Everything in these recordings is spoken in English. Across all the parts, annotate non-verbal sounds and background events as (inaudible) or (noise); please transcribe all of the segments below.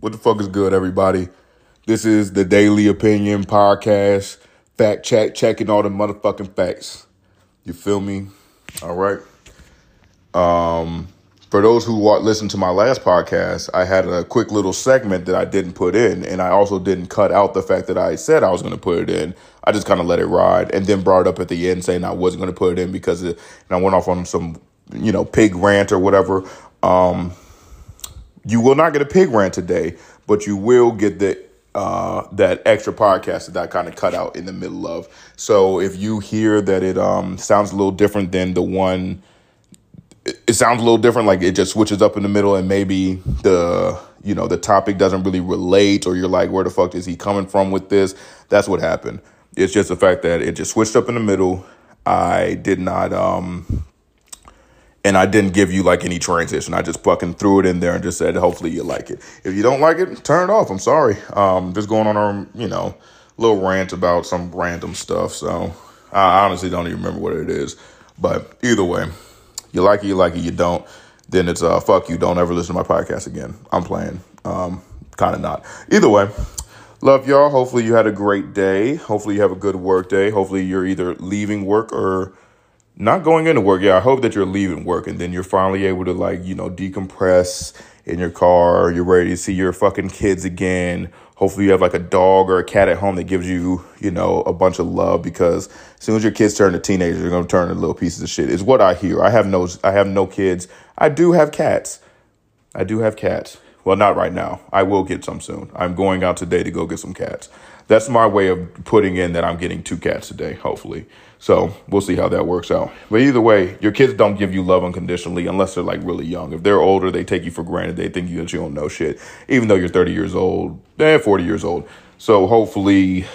What the fuck is good, everybody? This is the Daily Opinion Podcast. Fact check, checking all the motherfucking facts. You feel me? All right. Um, for those who listened to my last podcast, I had a quick little segment that I didn't put in, and I also didn't cut out the fact that I said I was going to put it in. I just kind of let it ride, and then brought it up at the end saying I wasn't going to put it in because it, and I went off on some, you know, pig rant or whatever. Um, you will not get a pig rant today, but you will get the uh, that extra podcast that I kind of cut out in the middle of. So if you hear that it um, sounds a little different than the one, it, it sounds a little different, like it just switches up in the middle, and maybe the you know the topic doesn't really relate, or you're like, where the fuck is he coming from with this? That's what happened. It's just the fact that it just switched up in the middle. I did not um and I didn't give you like any transition. I just fucking threw it in there and just said, hopefully you like it. If you don't like it, turn it off. I'm sorry. Um, just going on a you know little rant about some random stuff. So I honestly don't even remember what it is. But either way, you like it, you like it. You don't, then it's uh fuck you. Don't ever listen to my podcast again. I'm playing. Um, kind of not. Either way. Love y'all. Hopefully you had a great day. Hopefully you have a good work day. Hopefully you're either leaving work or not going into work. Yeah, I hope that you're leaving work and then you're finally able to like, you know, decompress in your car. You're ready to see your fucking kids again. Hopefully you have like a dog or a cat at home that gives you, you know, a bunch of love because as soon as your kids turn to teenagers, they're going to turn into little pieces of shit. Is what I hear. I have no I have no kids. I do have cats. I do have cats. Well, not right now. I will get some soon. I'm going out today to go get some cats. That's my way of putting in that I'm getting two cats today, hopefully. So we'll see how that works out. But either way, your kids don't give you love unconditionally unless they're like really young. If they're older, they take you for granted. They think that you don't know shit, even though you're 30 years old, eh, 40 years old. So hopefully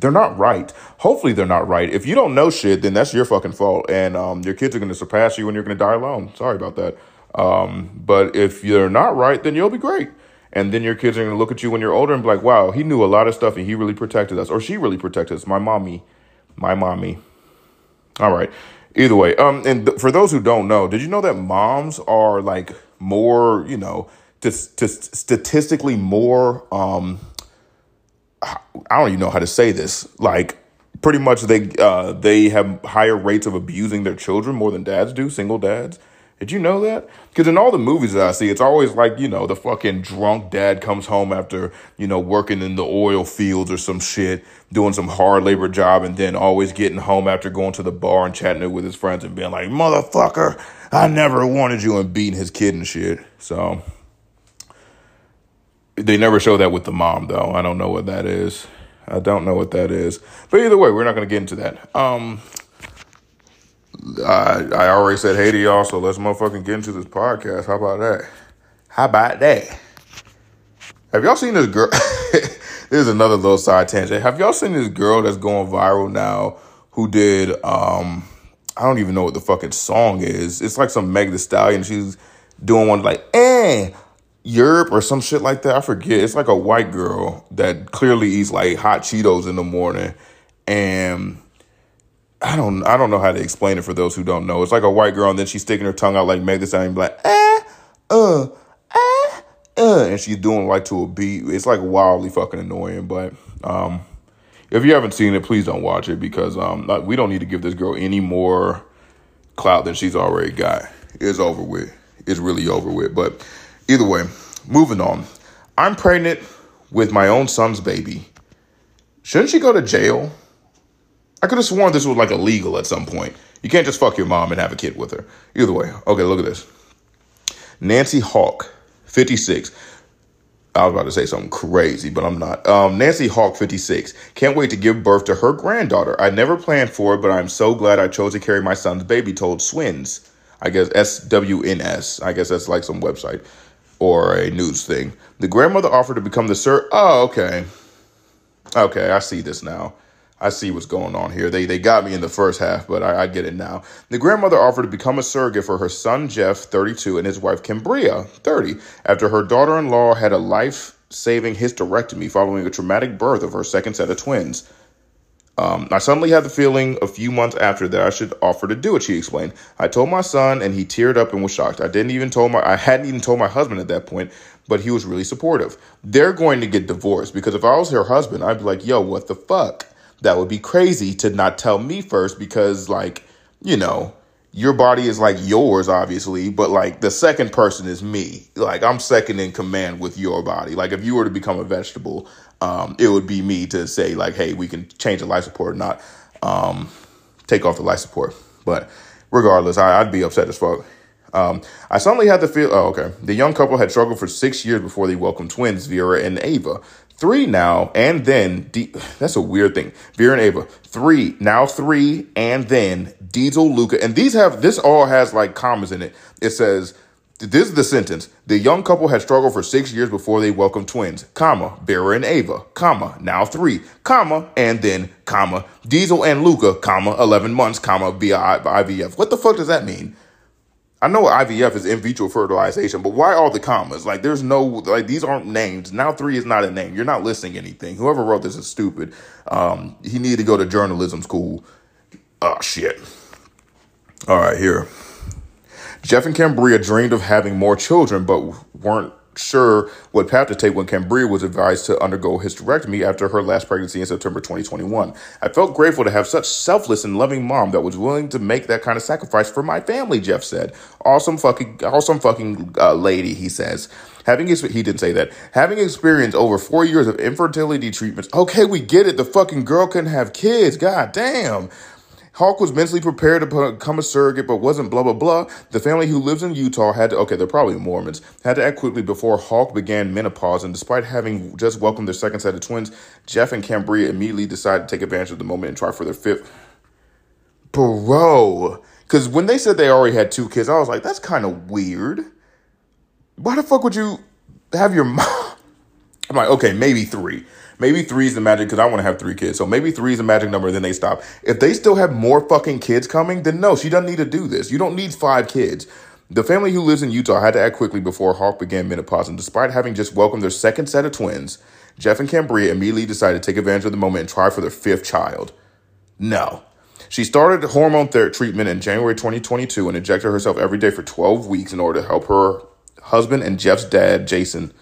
they're not right. Hopefully they're not right. If you don't know shit, then that's your fucking fault. And um, your kids are going to surpass you and you're going to die alone. Sorry about that. Um, but if you're not right, then you'll be great. And then your kids are going to look at you when you're older and be like, wow, he knew a lot of stuff and he really protected us, or she really protected us. My mommy, my mommy. All right. Either way, um, and th- for those who don't know, did you know that moms are like more, you know, just, just statistically more, um, I don't even know how to say this. Like, pretty much they uh, they have higher rates of abusing their children more than dads do, single dads. Did you know that? Because in all the movies that I see, it's always like, you know, the fucking drunk dad comes home after, you know, working in the oil fields or some shit, doing some hard labor job, and then always getting home after going to the bar and chatting it with his friends and being like, motherfucker, I never wanted you and beating his kid and shit. So they never show that with the mom, though. I don't know what that is. I don't know what that is. But either way, we're not going to get into that. Um, I I already said hey to y'all, so let's motherfucking get into this podcast. How about that? How about that? Have y'all seen this girl? (laughs) this is another little side tangent. Have y'all seen this girl that's going viral now who did um I don't even know what the fucking song is. It's like some Meg Thee Stallion. She's doing one like eh Europe or some shit like that. I forget. It's like a white girl that clearly eats like hot Cheetos in the morning and I don't I don't know how to explain it for those who don't know. It's like a white girl and then she's sticking her tongue out like Meg Thee Stallion, like ah uh ah uh, and she's doing like to a beat. It's like wildly fucking annoying. But um, if you haven't seen it, please don't watch it because um, we don't need to give this girl any more clout than she's already got. It's over with. It's really over with. But either way, moving on. I'm pregnant with my own son's baby. Shouldn't she go to jail? I could have sworn this was like illegal at some point. You can't just fuck your mom and have a kid with her. Either way. Okay, look at this. Nancy Hauck, 56. I was about to say something crazy, but I'm not. Um, Nancy Hauck, 56. Can't wait to give birth to her granddaughter. I never planned for it, but I'm so glad I chose to carry my son's baby, told Swins. I guess SWNS. I guess that's like some website or a news thing. The grandmother offered to become the sir. Oh, okay. Okay, I see this now. I see what's going on here. They they got me in the first half, but I, I, get it now. The grandmother offered to become a surrogate for her son Jeff, 32, and his wife Cambria, 30, after her daughter-in-law had a life-saving hysterectomy following a traumatic birth of her second set of twins. Um, I suddenly had the feeling a few months after that I should offer to do it, she explained. I told my son and he teared up and was shocked. I didn't even told my I hadn't even told my husband at that point, but he was really supportive. They're going to get divorced because if I was her husband, I'd be like, yo, what the fuck? That would be crazy to not tell me first because like, you know, your body is like yours, obviously, but like the second person is me. Like I'm second in command with your body. Like if you were to become a vegetable, um, it would be me to say like, hey, we can change the life support, not um, take off the life support. But regardless, I, would be upset as fuck. Um, I suddenly had to feel. Oh, okay. The young couple had struggled for six years before they welcomed twins, Vera and Ava. Three now, and then. (sighs) that's a weird thing. Vera and Ava. Three now, three, and then Diesel, Luca, and these have this all has like commas in it. It says. This is the sentence. The young couple had struggled for six years before they welcomed twins, comma, Vera and Ava, comma, now three, comma, and then, comma, Diesel and Luca, comma, 11 months, comma, via IVF. What the fuck does that mean? I know IVF is in vitro fertilization, but why all the commas? Like, there's no, like, these aren't names. Now three is not a name. You're not listing anything. Whoever wrote this is stupid. Um, he needed to go to journalism school. Oh, shit. All right, here. Jeff and Cambria dreamed of having more children, but weren't sure what path to take when Cambria was advised to undergo hysterectomy after her last pregnancy in September 2021. I felt grateful to have such selfless and loving mom that was willing to make that kind of sacrifice for my family, Jeff said. Awesome fucking, awesome fucking uh, lady, he says. Having his, he didn't say that. Having experienced over four years of infertility treatments. Okay, we get it. The fucking girl can have kids. God damn. Hauck was mentally prepared to become a surrogate, but wasn't blah, blah, blah. The family who lives in Utah had to, okay, they're probably Mormons, had to act quickly before Hauck began menopause. And despite having just welcomed their second set of twins, Jeff and Cambria immediately decided to take advantage of the moment and try for their fifth. Bro. Because when they said they already had two kids, I was like, that's kind of weird. Why the fuck would you have your (laughs) mom? I'm like, okay, maybe three. Maybe three is the magic because I want to have three kids. So maybe three is the magic number, then they stop. If they still have more fucking kids coming, then no, she doesn't need to do this. You don't need five kids. The family who lives in Utah had to act quickly before Hauck began menopause, and despite having just welcomed their second set of twins, Jeff and Cambria immediately decided to take advantage of the moment and try for their fifth child. No. She started hormone therapy treatment in January 2022 and injected herself every day for 12 weeks in order to help her husband and Jeff's dad, Jason,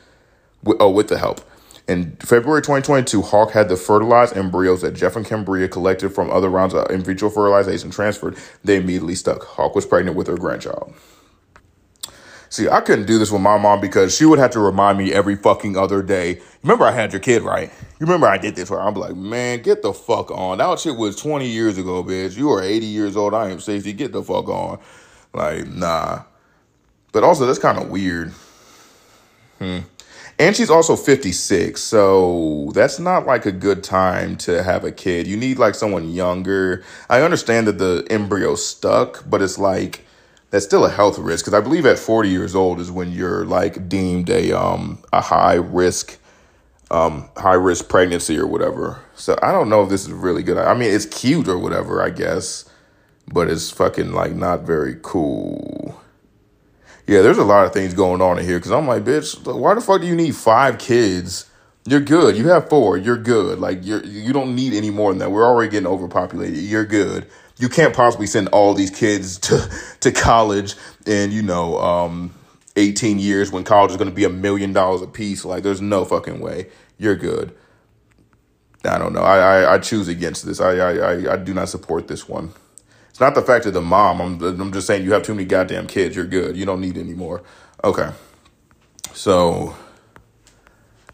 oh, with the help. In February 2022, Hauck had the fertilized embryos that Jeff and Cambria collected from other rounds of in vitro fertilization transferred. They immediately stuck. Hauck was pregnant with her grandchild. See, I couldn't do this with my mom because she would have to remind me every fucking other day. Remember, I had your kid, right? You remember I did this, right? I'm like, man, get the fuck on. That shit was 20 years ago, bitch. You are 80 years old. I am 60. Get the fuck on. Like, nah. But also, that's kind of weird. Hmm. And she's also 56, so that's not like a good time to have a kid. You need like someone younger. I understand that the embryo stuck, but it's like that's still a health risk because I believe at 40 years old is when you're like deemed a um a high risk um high risk pregnancy or whatever. So I don't know if this is really good. I mean, it's cute or whatever, I guess, but it's fucking like not very cool yeah, there's a lot of things going on in here because I'm like, bitch, why the fuck do you need five kids? You're good. You have four. You're good. Like you're you don't need any more than that. We're already getting overpopulated. You're good. You can't possibly send all these kids to to college in you know um, 18 years when college is going to be a million dollars a piece. Like there's no fucking way. You're good. I don't know. I I, I choose against this. I, I I do not support this one. It's not the fact of the mom. I'm, I'm just saying you have too many goddamn kids. You're good. You don't need any more. Okay. So,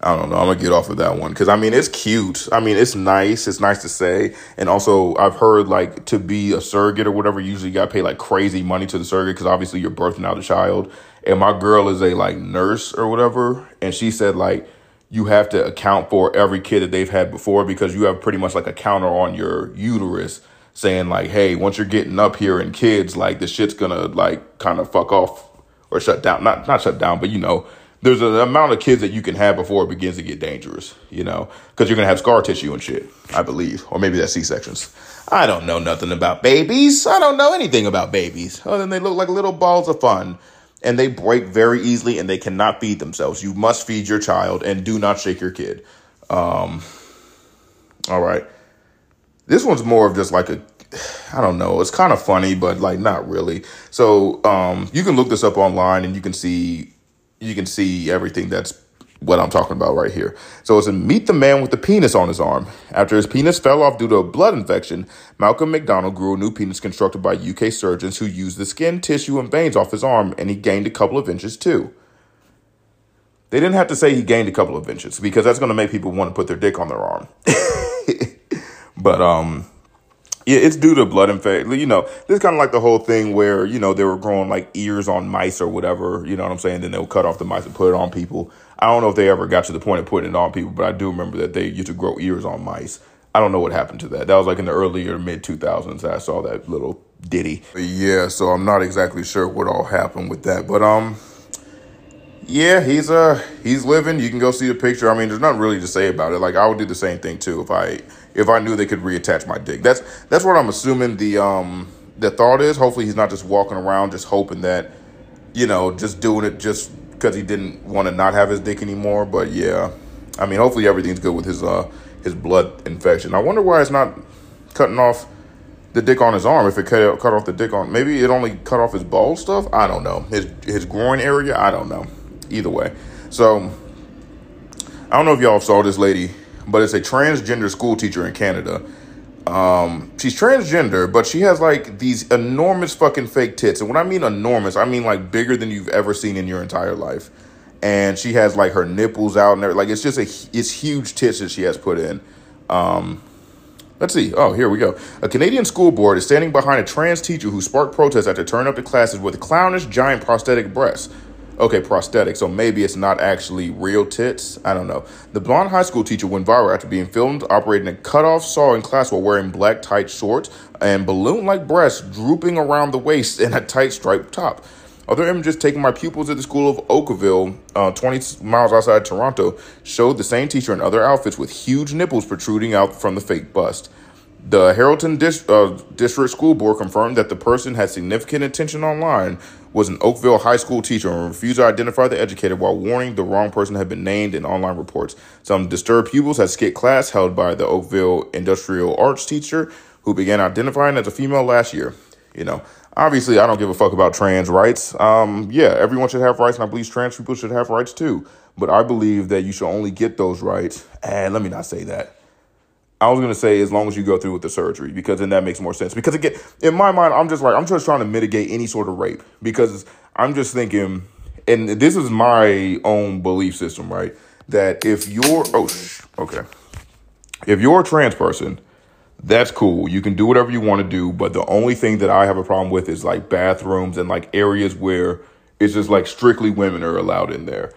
I don't know. I'm to get off of that one. Because, I mean, it's cute. I mean, it's nice. It's nice to say. And also, I've heard, like, to be a surrogate or whatever, usually you got to pay, like, crazy money to the surrogate because obviously you're birthing out a child. And my girl is a, like, nurse or whatever. And she said, like, you have to account for every kid that they've had before because you have pretty much like a counter on your uterus saying like, hey, once you're getting up here and kids, like the shit's gonna like kind of fuck off or shut down. Not not shut down, but you know, there's an amount of kids that you can have before it begins to get dangerous, you know, because you're gonna have scar tissue and shit, I believe, or maybe that's C sections. I don't know nothing about babies. I don't know anything about babies other than they look like little balls of fun. And they break very easily and they cannot feed themselves. You must feed your child and do not shake your kid. Um, all right. This one's more of just like a I don't know. It's kind of funny, but like not really. So um, you can look this up online and you can see you can see everything that's what I'm talking about right here. So it's a meet the man with the penis on his arm. After his penis fell off due to a blood infection, Malcolm MacDonald grew a new penis constructed by UK surgeons who used the skin, tissue, and veins off his arm, and he gained a couple of inches too. They didn't have to say he gained a couple of inches because that's going to make people want to put their dick on their arm. (laughs) but um yeah, it's due to blood infection. You know, this is kind of like the whole thing where, you know, they were growing like ears on mice or whatever, you know what I'm saying? Then they'll cut off the mice and put it on people. I don't know if they ever got to the point of putting it on people, but I do remember that they used to grow ears on mice. I don't know what happened to that. That was like in the early or mid 2000s. I saw that little ditty. Yeah, so I'm not exactly sure what all happened with that, but um yeah, he's uh he's living. You can go see the picture. I mean, there's nothing really to say about it. Like I would do the same thing too if I if I knew they could reattach my dick. That's that's what I'm assuming the um the thought is. Hopefully he's not just walking around just hoping that you know, just doing it just because he didn't want to not have his dick anymore. But yeah, I mean, hopefully everything's good with his uh his blood infection. I wonder why it's not cutting off the dick on his arm. If it cut cut off the dick on, maybe it only cut off his ball stuff. I don't know. His his groin area. I don't know. Either way, so I don't know if y'all saw this lady, but it's a transgender school teacher in Canada. Um, she's transgender, but she has like these enormous fucking fake tits. And when I mean enormous, I mean like bigger than you've ever seen in your entire life. And she has like her nipples out and. Like it's just a it's huge tits that she has put in. Um, Let's see. Oh, here we go. A Canadian school board is standing behind a trans teacher who sparked protests after turning up to classes with clownish giant prosthetic breasts. Okay, prosthetic, so maybe it's not actually real tits. I don't know. The blonde high school teacher went viral after being filmed operating a cut-off saw in class while wearing black tight shorts and balloon-like breasts drooping around the waist and a tight striped top. Other images taken by pupils at the school of Oakville, uh, 20 miles outside Toronto, showed the same teacher in other outfits with huge nipples protruding out from the fake bust. The Hamilton Dis- uh, District School Board confirmed that the person had significant attention online, was an Oakville high school teacher, and refused to identify the educator while warning the wrong person had been named in online reports. Some disturbed pupils had skipped class held by the Oakville industrial arts teacher, who began identifying as a female last year. You know, obviously, I don't give a fuck about trans rights. Um, yeah, everyone should have rights, and I believe trans people should have rights too. But I believe that you should only get those rights. And let me not say that I was gonna say as long as you go through with the surgery because then that makes more sense. Because again, in my mind, I'm just like I'm just trying to mitigate any sort of rape because I'm just thinking, and this is my own belief system, right? That if you're oh sh- okay, if you're a trans person, that's cool. You can do whatever you want to do, but the only thing that I have a problem with is like bathrooms and like areas where it's just like strictly women are allowed in there.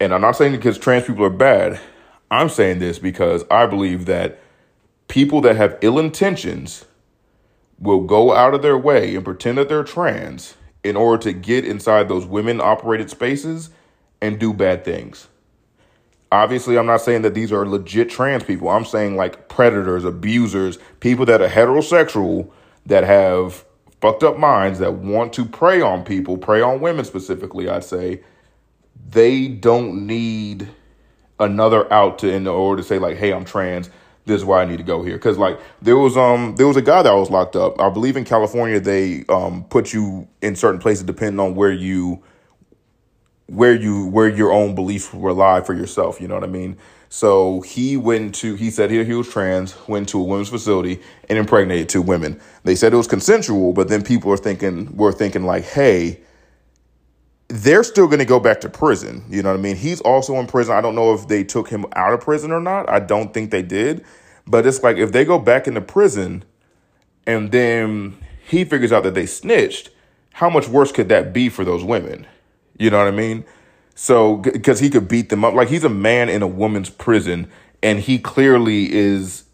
And I'm not saying because trans people are bad. I'm saying this because I believe that people that have ill intentions will go out of their way and pretend that they're trans in order to get inside those women operated spaces and do bad things. Obviously, I'm not saying that these are legit trans people. I'm saying like predators, abusers, people that are heterosexual that have fucked up minds that want to prey on people, prey on women specifically, I'd say. They don't need another out to in order to say like, hey, I'm trans. This is why I need to go here. Cause like there was um there was a guy that was locked up. I believe in California they um put you in certain places depending on where you where you where your own beliefs rely for yourself. You know what I mean? So he went to he said he, he was trans, went to a women's facility and impregnated two women. They said it was consensual, but then people are thinking were thinking like, hey, they're still going to go back to prison. You know what I mean? He's also in prison. I don't know if they took him out of prison or not. I don't think they did. But it's like if they go back into prison and then he figures out that they snitched, how much worse could that be for those women? You know what I mean? So, because he could beat them up. Like he's a man in a woman's prison and he clearly is.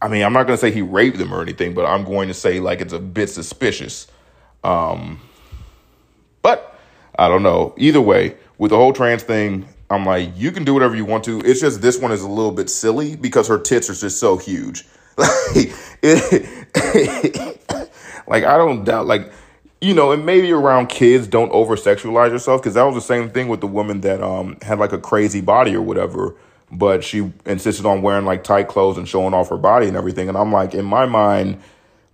I mean, I'm not going to say he raped them or anything, but I'm going to say like it's a bit suspicious. Um, but I don't know. Either way, with the whole trans thing, I'm like, you can do whatever you want to. It's just this one is a little bit silly because her tits are just so huge. Like, (laughs) like I don't doubt, like, you know, and maybe around kids, don't over sexualize yourself because that was the same thing with the woman that um had like a crazy body or whatever. but she insisted on wearing like tight clothes and showing off her body and everything. And I'm like, in my mind,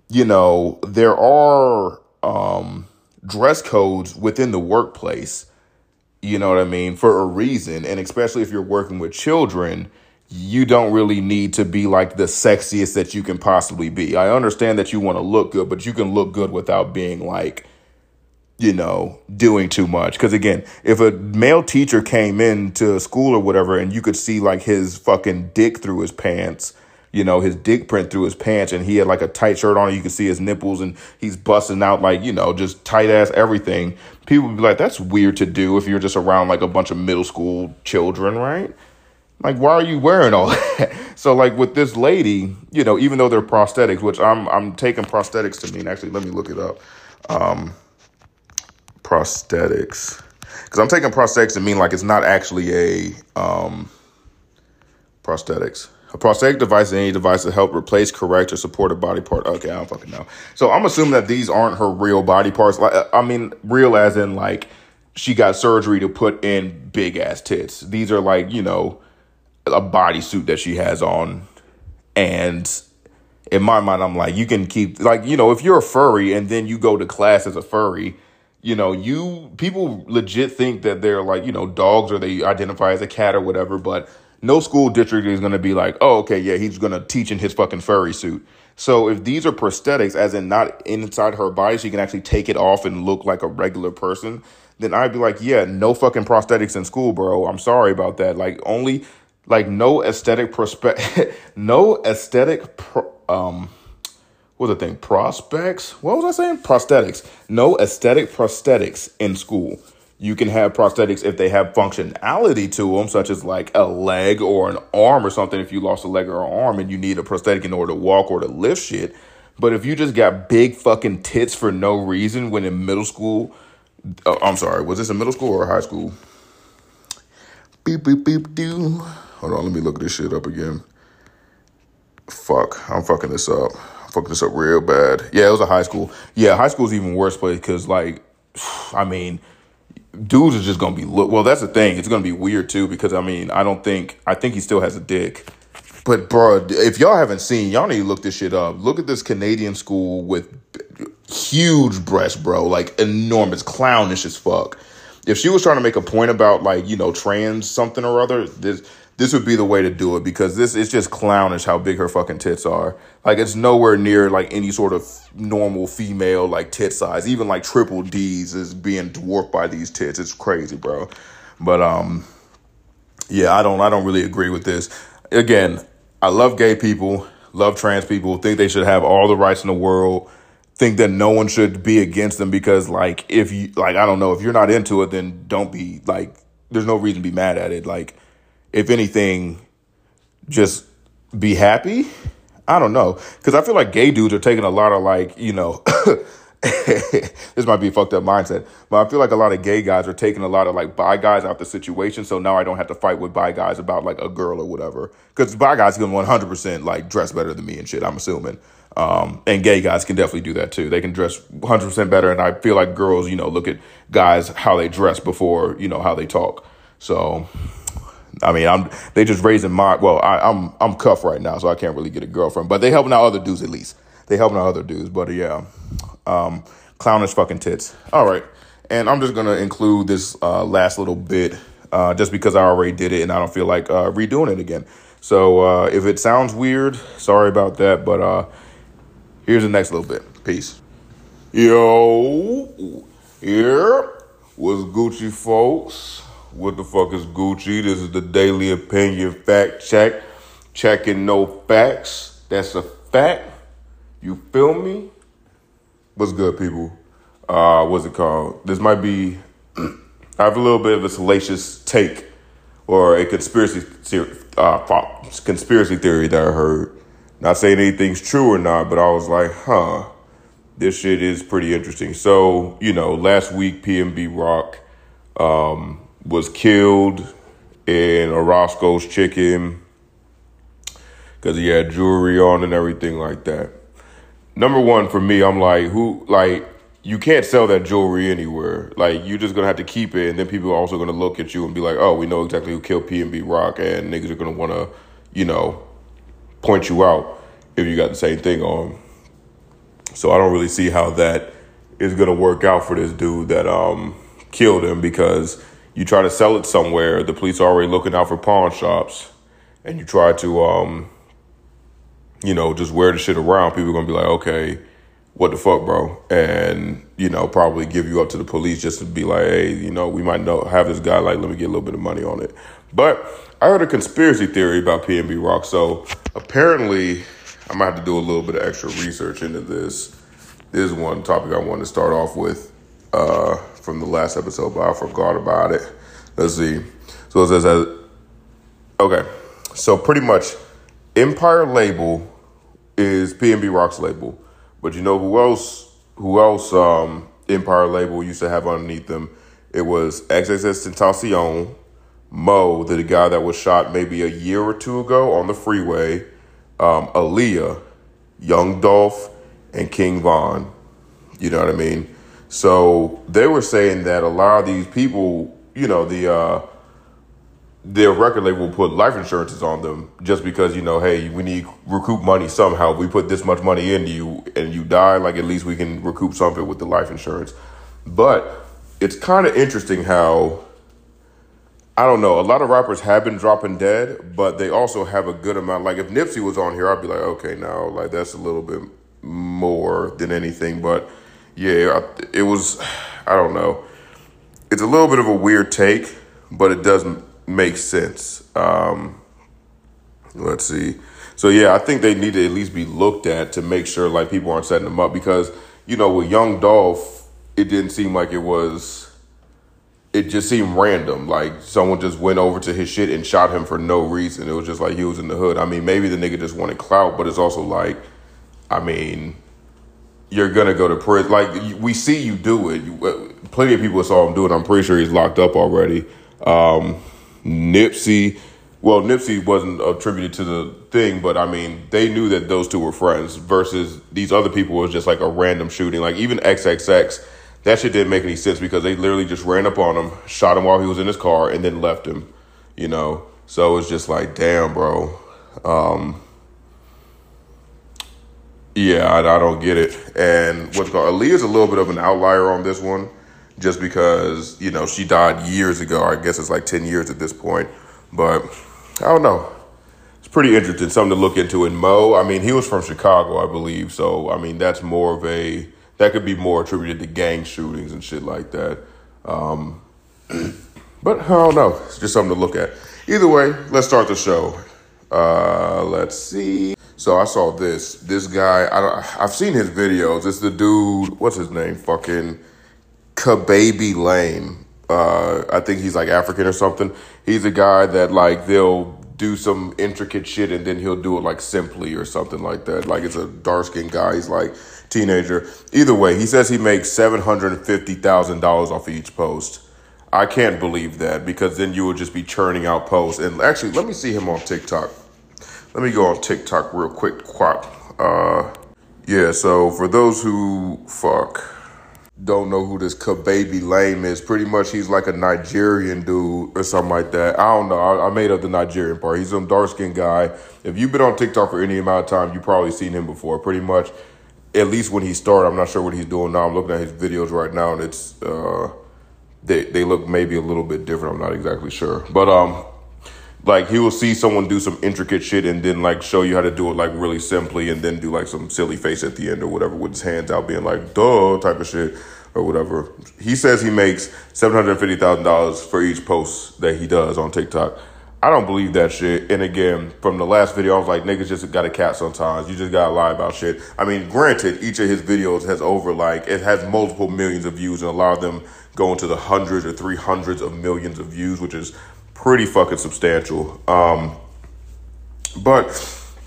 you know, there are um, dress codes within the workplace, you know what I mean, for a reason. And especially if you're working with children, you don't really need to be like the sexiest that you can possibly be. I understand that you want to look good, but you can look good without being like, you know, doing too much. Because again, if a male teacher came into a school or whatever and you could see like his fucking dick through his pants, you know, his dick print through his pants and he had like a tight shirt on, you can see his nipples and he's busting out like, you know, just tight ass everything. People would be like, that's weird to do if you're just around like a bunch of middle school children, right? Like, why are you wearing all (laughs) that? so, like with this lady, you know, even though they're prosthetics, which I'm I'm taking prosthetics to mean. Actually, let me look it up. Um, prosthetics because I'm taking prosthetics to mean like it's not actually a um, prosthetics. A prosthetic device is any device to help replace, correct, or support a body part. Okay, I don't fucking know. So I'm assuming that these aren't her real body parts. Like, uh, I mean, real as in like she got surgery to put in big ass tits. These are like you know a bodysuit that she has on, and in my mind, I'm like, you can keep like you know if you're a furry and then you go to class as a furry you know, you people legit think that they're like, you know, dogs or they identify as a cat or whatever, but no school district is going to be like, oh, okay, yeah, he's going to teach in his fucking furry suit. So if these are prosthetics, as in not inside her body, she can actually take it off and look like a regular person, then I'd be like, yeah, no fucking prosthetics in school, bro. I'm sorry about that. Like only, like no aesthetic prospect, (laughs) no aesthetic, pro- um, what was the thing? Prospects? What was I saying? Prosthetics. No aesthetic prosthetics in school. You can have prosthetics if they have functionality to them, such as like a leg or an arm or something. If you lost a leg or an arm and you need a prosthetic in order to walk or to lift shit. But if you just got big fucking tits for no reason when in middle school, uh, I'm sorry, was this in middle school or high school? Beep, beep, beep, do. Hold on, let me look this shit up again. Fuck, I'm fucking this up fucked this up real bad. Yeah, it was a high school. Yeah, high school is even worse place because, like, (sighs) I mean, dudes are just gonna be look. Well, that's the thing. It's gonna be weird too because I mean, I don't think I think he still has a dick. But bro, if y'all haven't seen, y'all need to look this shit up. Look at this Canadian school with huge breasts, bro, like enormous, clownish as fuck. If she was trying to make a point about like you know trans something or other, this this would be the way to do it because this is just clownish how big her fucking tits are. Like it's nowhere near like any sort of normal female like tit size. Even like triple D's is being dwarfed by these tits. It's crazy, bro. But um yeah, I don't I don't really agree with this. Again, I love gay people, love trans people, think they should have all the rights in the world. Think that no one should be against them because like if you like I don't know, if you're not into it then don't be like there's no reason to be mad at it. Like if anything, just be happy. I don't know. Because I feel like gay dudes are taking a lot of, like, you know, (laughs) this might be a fucked up mindset, but I feel like a lot of gay guys are taking a lot of, like, bi guys out the situation. So now I don't have to fight with bi guys about, like, a girl or whatever. Because bi guys can 100%, like, dress better than me and shit, I'm assuming. Um, and gay guys can definitely do that too. They can dress 100% better. And I feel like girls, you know, look at guys, how they dress before, you know, how they talk. So I mean, I'm they just raising my well, I, am I'm, I'm cuffed right now, so I can't really get a girlfriend. But they helping out other dudes at least. They helping out other dudes. But yeah, um, clownish fucking tits. All right, and I'm just gonna include this uh, last little bit uh, just because I already did it and I don't feel like uh, redoing it again. So uh, if it sounds weird, sorry about that. But uh, here's the next little bit. Peace. Yo, here was Gucci, folks. What the fuck is Gucci? This is the daily opinion fact check. Checking no facts. That's a fact. You feel me? What's good, people? Uh, what's it called? This might be. (clears throat) I have a little bit of a salacious take or a conspiracy uh, conspiracy theory that I heard. Not saying anything's true or not, but I was like, huh, this shit is pretty interesting. So, you know, last week PNB Rock um, was killed in Roscoe's chicken because he had jewelry on and everything like that. Number one for me, I'm like, who like you can't sell that jewelry anywhere. Like you're just gonna have to keep it, and then people are also gonna look at you and be like, "Oh, we know exactly who killed PNB Rock," and niggas are gonna want to, you know, point you out if you got the same thing on. So I don't really see how that is gonna work out for this dude that um killed him because you try to sell it somewhere, the police are already looking out for pawn shops, and you try to um you know just wear the shit around, people are gonna be like, okay what the fuck, bro? And, you know, probably give you up to the police just to be like, hey, you know, we might know have this guy, like, let me get a little bit of money on it. But I heard a conspiracy theory about PNB Rock. So apparently, I might have to do a little bit of extra research into this. This is one topic I wanted to start off with uh, from the last episode, but I forgot about it. Let's see. So it says, okay. So pretty much, Empire label is PNB Rock's label. But you know who else? Who else? Um, Empire label used to have underneath them. It was XXXTentacion, Mo, the guy that was shot maybe a year or two ago on the freeway, um, Aaliyah, Young Dolph, and King Von. You know what I mean? So they were saying that a lot of these people, you know, the uh, their record label will put life insurances on them just because you know hey we need recoup money somehow. We put this much money into you and you die like at least we can recoup something with the life insurance. But it's kind of interesting how i don't know a lot of rappers have been dropping dead but they also have a good amount. Like if nipsey was on here i'd be like okay now like that's a little bit more than anything. But yeah it was i don't know it's a little bit of a weird take but it doesn't makes sense. Um, let's see. So yeah, I think they need to at least be looked at to make sure like people aren't setting them up because you know with Young Dolph, it didn't seem like it was. It just seemed random, like someone just went over to his shit and shot him for no reason. It was just like he was in the hood. I mean, maybe the nigga just wanted clout, but it's also like, I mean, you're gonna go to prison. Like we see you do it. Uh, plenty of people saw him do it. I'm pretty sure he's locked up already. Um, Nipsey. Well, Nipsey wasn't attributed to the thing, but I mean, they knew that those two were friends. Versus these other people was just like a random shooting. Like even XXX, that shit didn't make any sense because they literally just ran up on him, shot him while he was in his car, and then left him. You know, so it's just like, damn, bro. Um, yeah, I, I, don't get it. And what's called Aaliyah's a little bit of an outlier on this one just because you know she died years ago. I guess it's like ten years at this point, but I don't know. It's pretty interesting, something to look into. And Mo, I mean, he was from Chicago, I believe, so I mean that's more of a that could be more attributed to gang shootings and shit like that. Um, (clears throat) but I don't know. It's just something to look at. Either way, let's start the show. Uh, let's see. So I saw this. This guy, I I've seen his videos. It's the dude. What's his name? Fucking Khaby Lame. Uh, I think he's like African or something. He's a guy that like they'll do some intricate shit and then he'll do it like simply or something like that. Like it's a dark skinned guy. He's like teenager. Either way, he says he makes seven hundred and fifty thousand dollars off of each post. I can't believe that because then you would just be churning out posts. And actually, let me see him on TikTok. Let me go on TikTok real quick. Quack. Uh, yeah. So for those who fuck don't know who this Khaby Lame is. Pretty much, he's like a Nigerian dude or something like that. I don't know. I, I made up the Nigerian part. He's some dark skinned guy. If you've been on TikTok for any amount of time, you've probably seen him before. Pretty much, at least when he started. I'm not sure what he's doing now. I'm looking at his videos right now, and it's uh, they they look maybe a little bit different. I'm not exactly sure, but um, like he will see someone do some intricate shit and then like show you how to do it like really simply and then do like some silly face at the end or whatever with his hands out being like duh type of shit or whatever. He says he makes seven hundred fifty thousand dollars for each post that he does on TikTok. I don't believe that shit. And again, from the last video, I was like, niggas just got a cat sometimes. You just gotta lie about shit. I mean, granted, each of his videos has over like it has multiple millions of views, and a lot of them go into the hundreds or three hundreds of millions of views, which is pretty fucking substantial. Um, but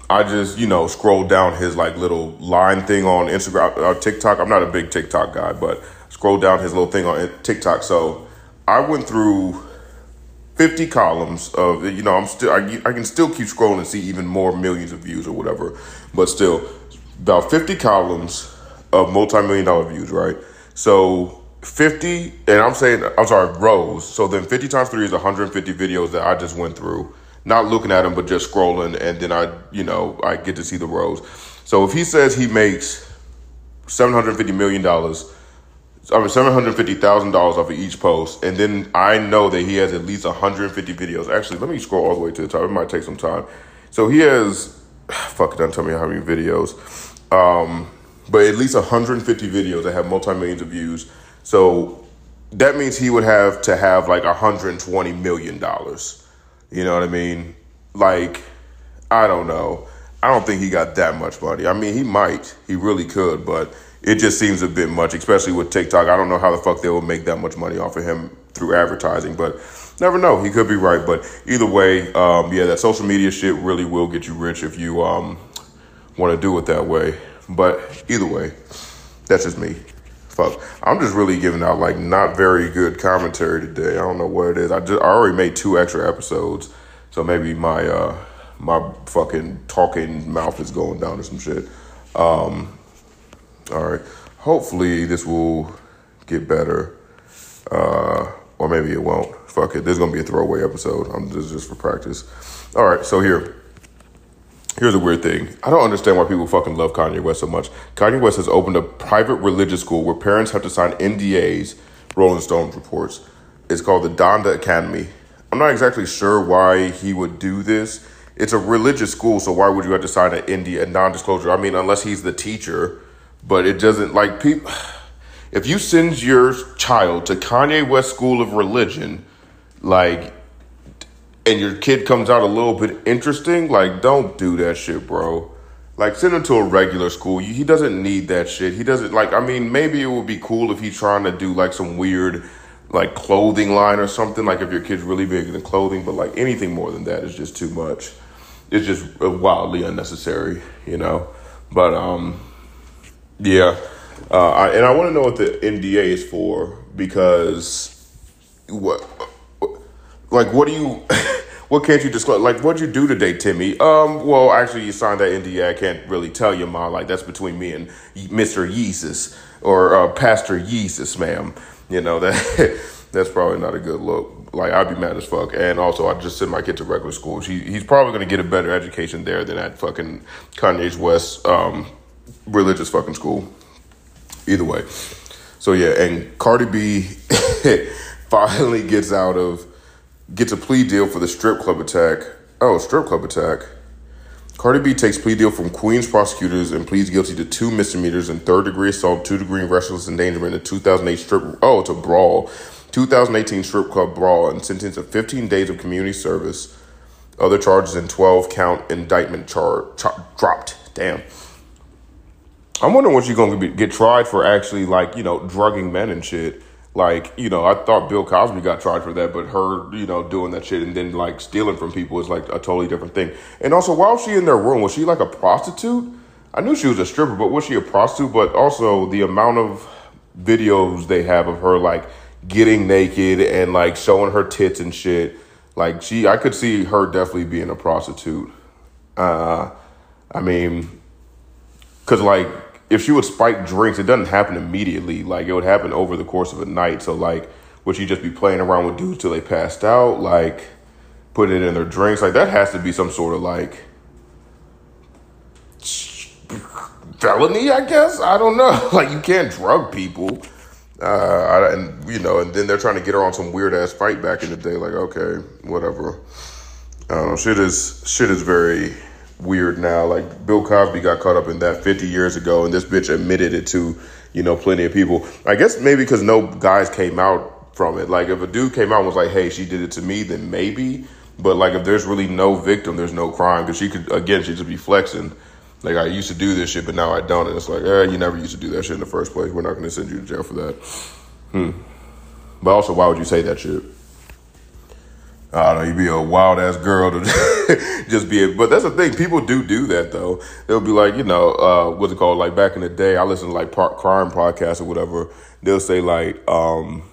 I just, you know, scrolled down his like little line thing on Instagram or uh, TikTok. I'm not a big TikTok guy, but scroll down his little thing on TikTok. So I went through 50 columns of, you know, I'm still, I, I can still keep scrolling and see even more millions of views or whatever, but still about 50 columns of multi-million dollar views, right? So 50, and I'm saying, I'm sorry, rows. So then 50 times 3 is 150 videos that I just went through. Not looking at them, but just scrolling, and then I, you know, I get to see the rows. So if he says he makes $750 million, I mean, $750,000 off of each post, and then I know that he has at least 150 videos. Actually, let me scroll all the way to the top. It might take some time. So he has, (sighs) fuck it, don't tell me how many videos. Um, but at least 150 videos that have multi millions of views. So that means he would have to have like 120 million dollars. You know what I mean? Like, I don't know. I don't think he got that much money. I mean, he might. He really could, but it just seems a bit much, especially with TikTok. I don't know how the fuck they will make that much money off of him through advertising, but never know. He could be right. But either way, um, yeah, that social media shit really will get you rich if you um, want to do it that way. But either way, that's just me. Fuck. I'm just really giving out like not very good commentary today. I don't know what it is. I just I already made two extra episodes, so maybe my uh my fucking talking mouth is going down or some shit. Um, all right. Hopefully this will get better, uh, or maybe it won't. Fuck it. This is gonna be a throwaway episode. I'm just just for practice. All right. So here. Here's a weird thing. I don't understand why people fucking love Kanye West so much. Kanye West has opened a private religious school where parents have to sign NDAs, Rolling Stones reports. It's called the Donda Academy. I'm not exactly sure why he would do this. It's a religious school, so why would you have to sign an NDA, a non-disclosure? I mean, unless he's the teacher, but it doesn't like people. (sighs) If you send your child to Kanye West School of Religion, like and your kid comes out a little bit interesting, like don't do that shit, bro. Like send him to a regular school. He doesn't need that shit. He doesn't like. I mean, maybe it would be cool if he's trying to do like some weird, like clothing line or something. Like if your kid's really big into clothing, but like anything more than that is just too much. It's just wildly unnecessary, you know. But um, yeah. Uh, I, and I want to know what the NDA is for because what like, what do you, (laughs) what can't you disclose? Like, what'd you do today, Timmy? Um, well, actually, you signed that NDA. I can't really tell you, ma. Like, that's between me and Mr. Yeezus or uh, Pastor Yeezus, ma'am. You know that (laughs) that's probably not a good look. Like, I'd be mad as fuck. And also, I just send my kid to regular school. She, he's probably gonna get a better education there than at fucking Kanye's West um, religious fucking school. Either way. So yeah, and Cardi B (laughs) finally gets out of gets a plea deal for the strip club attack. Oh, strip club attack. Cardi B takes plea deal from Queens prosecutors and pleads guilty to two misdemeanors and third degree assault, two degree reckless endangerment, and 2008 strip. Oh, it's a brawl. 2018 strip club brawl and sentenced to 15 days of community service. Other charges and 12 count indictment char, char dropped. Damn. I'm wondering what she's going to get tried for actually, like, you know, drugging men and shit. Like, you know, I thought Bill Cosby got tried for that, but her, you know, doing that shit and then like stealing from people is like a totally different thing. And also, why was she in their room? Was she like a prostitute? I knew she was a stripper, but was she a prostitute? But also the amount of videos they have of her like getting naked and like showing her tits and shit. Like she, I could see her definitely being a prostitute. Uh, I mean, cause like if she would spike drinks, it doesn't happen immediately. Like it would happen over the course of a night. So like, would she just be playing around with dudes till they passed out? Like, putting it in their drinks? Like that has to be some sort of like felony, I guess. I don't know. (laughs) Like you can't drug people. Uh, and you know, and then they're trying to get her on some weird ass fight back in the day. Like, okay, whatever. I don't know. Shit is shit is very weird now. Like Bill Cosby got caught up in that 50 years ago, and this bitch admitted it to, you know, plenty of people. I guess maybe because no guys came out from it. Like if a dude came out and was like, "Hey, she did it to me," then maybe. But like if there's really no victim, there's no crime because she could again she just be flexing. Like I used to do this shit, but now I don't. And it's like, eh, you never used to do that shit in the first place. We're not going to send you to jail for that. Hmm. But also, why would you say that shit? I don't know, you'd be a wild ass girl to (laughs) just be a, but that's the thing. People do do that though. They'll be like, you know, uh, what's it called? Like back in the day, I listened to like par- crime podcasts or whatever. They'll say like, um,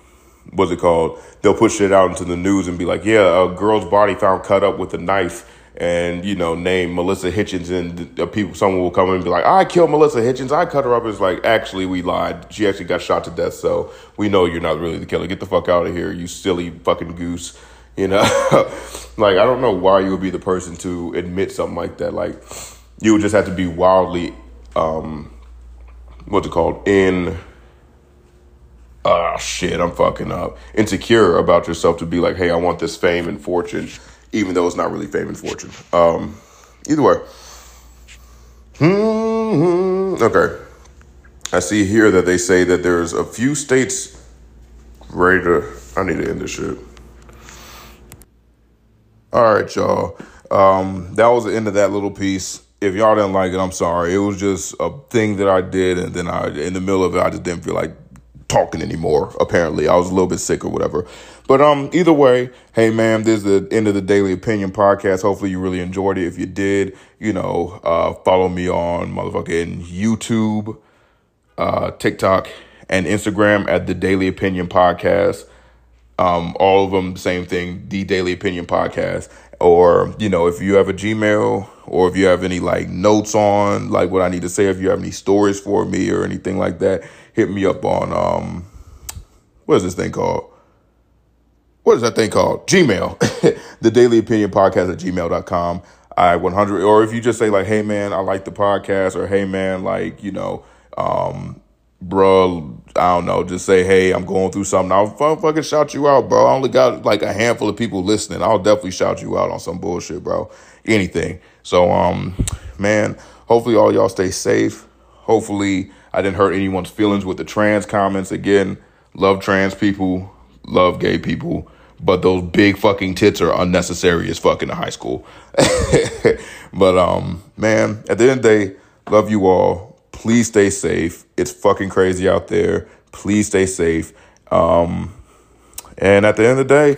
what's it called? They'll put shit out into the news and be like, yeah, a girl's body found cut up with a knife and you know name Melissa Hitchens and people someone will come in and be like I killed Melissa Hitchens I cut her up it's like actually we lied she actually got shot to death so we know you're not really the killer get the fuck out of here you silly fucking goose you know? (laughs) Like I don't know why you would be the person to admit something like that. Like you would just have to be wildly um what's it called? In ah shit i'm fucking up. Insecure about yourself to be like hey i want this fame and fortune even though it's not really fame and fortune. Um either way. Hmm okay. I see here that they say that there's a few states ready to i need to end this shit all right y'all um that was the end of that little piece if y'all didn't like it, I'm sorry. It was just a thing that I did, and then I, in the middle of it, I just didn't feel like talking anymore. Apparently, I was a little bit sick or whatever. But um, either way, hey man, this is the end of the Daily Opinion podcast. Hopefully, you really enjoyed it. If you did, you know, uh, follow me on motherfucking YouTube, uh, TikTok, and Instagram at the Daily Opinion Podcast. Um, all of them, same thing, the Daily Opinion Podcast. Or, you know, if you have a Gmail or if you have any like notes on like what I need to say, if you have any stories for me or anything like that, hit me up on um what is this thing called? What is that thing called? Gmail. (laughs) the daily opinion podcast at gmail.com. I 100 or if you just say like, hey man, I like the podcast or hey man, like, you know, um, bro, I don't know, just say, hey, I'm going through something. I'll fucking shout you out, bro. I only got like a handful of people listening. I'll definitely shout you out on some bullshit, bro. Anything. So, um, man, hopefully all y'all stay safe. Hopefully I didn't hurt anyone's feelings with the trans comments. Again, love trans people, love gay people, but those big fucking tits are unnecessary as fuck in high school. (laughs) but um, man, at the end of the day, love you all. Please stay safe. It's fucking crazy out there. Please stay safe. Um, and at the end of the day,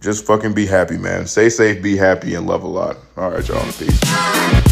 just fucking be happy, man. Stay safe, be happy, and love a lot. All right, y'all. Peace.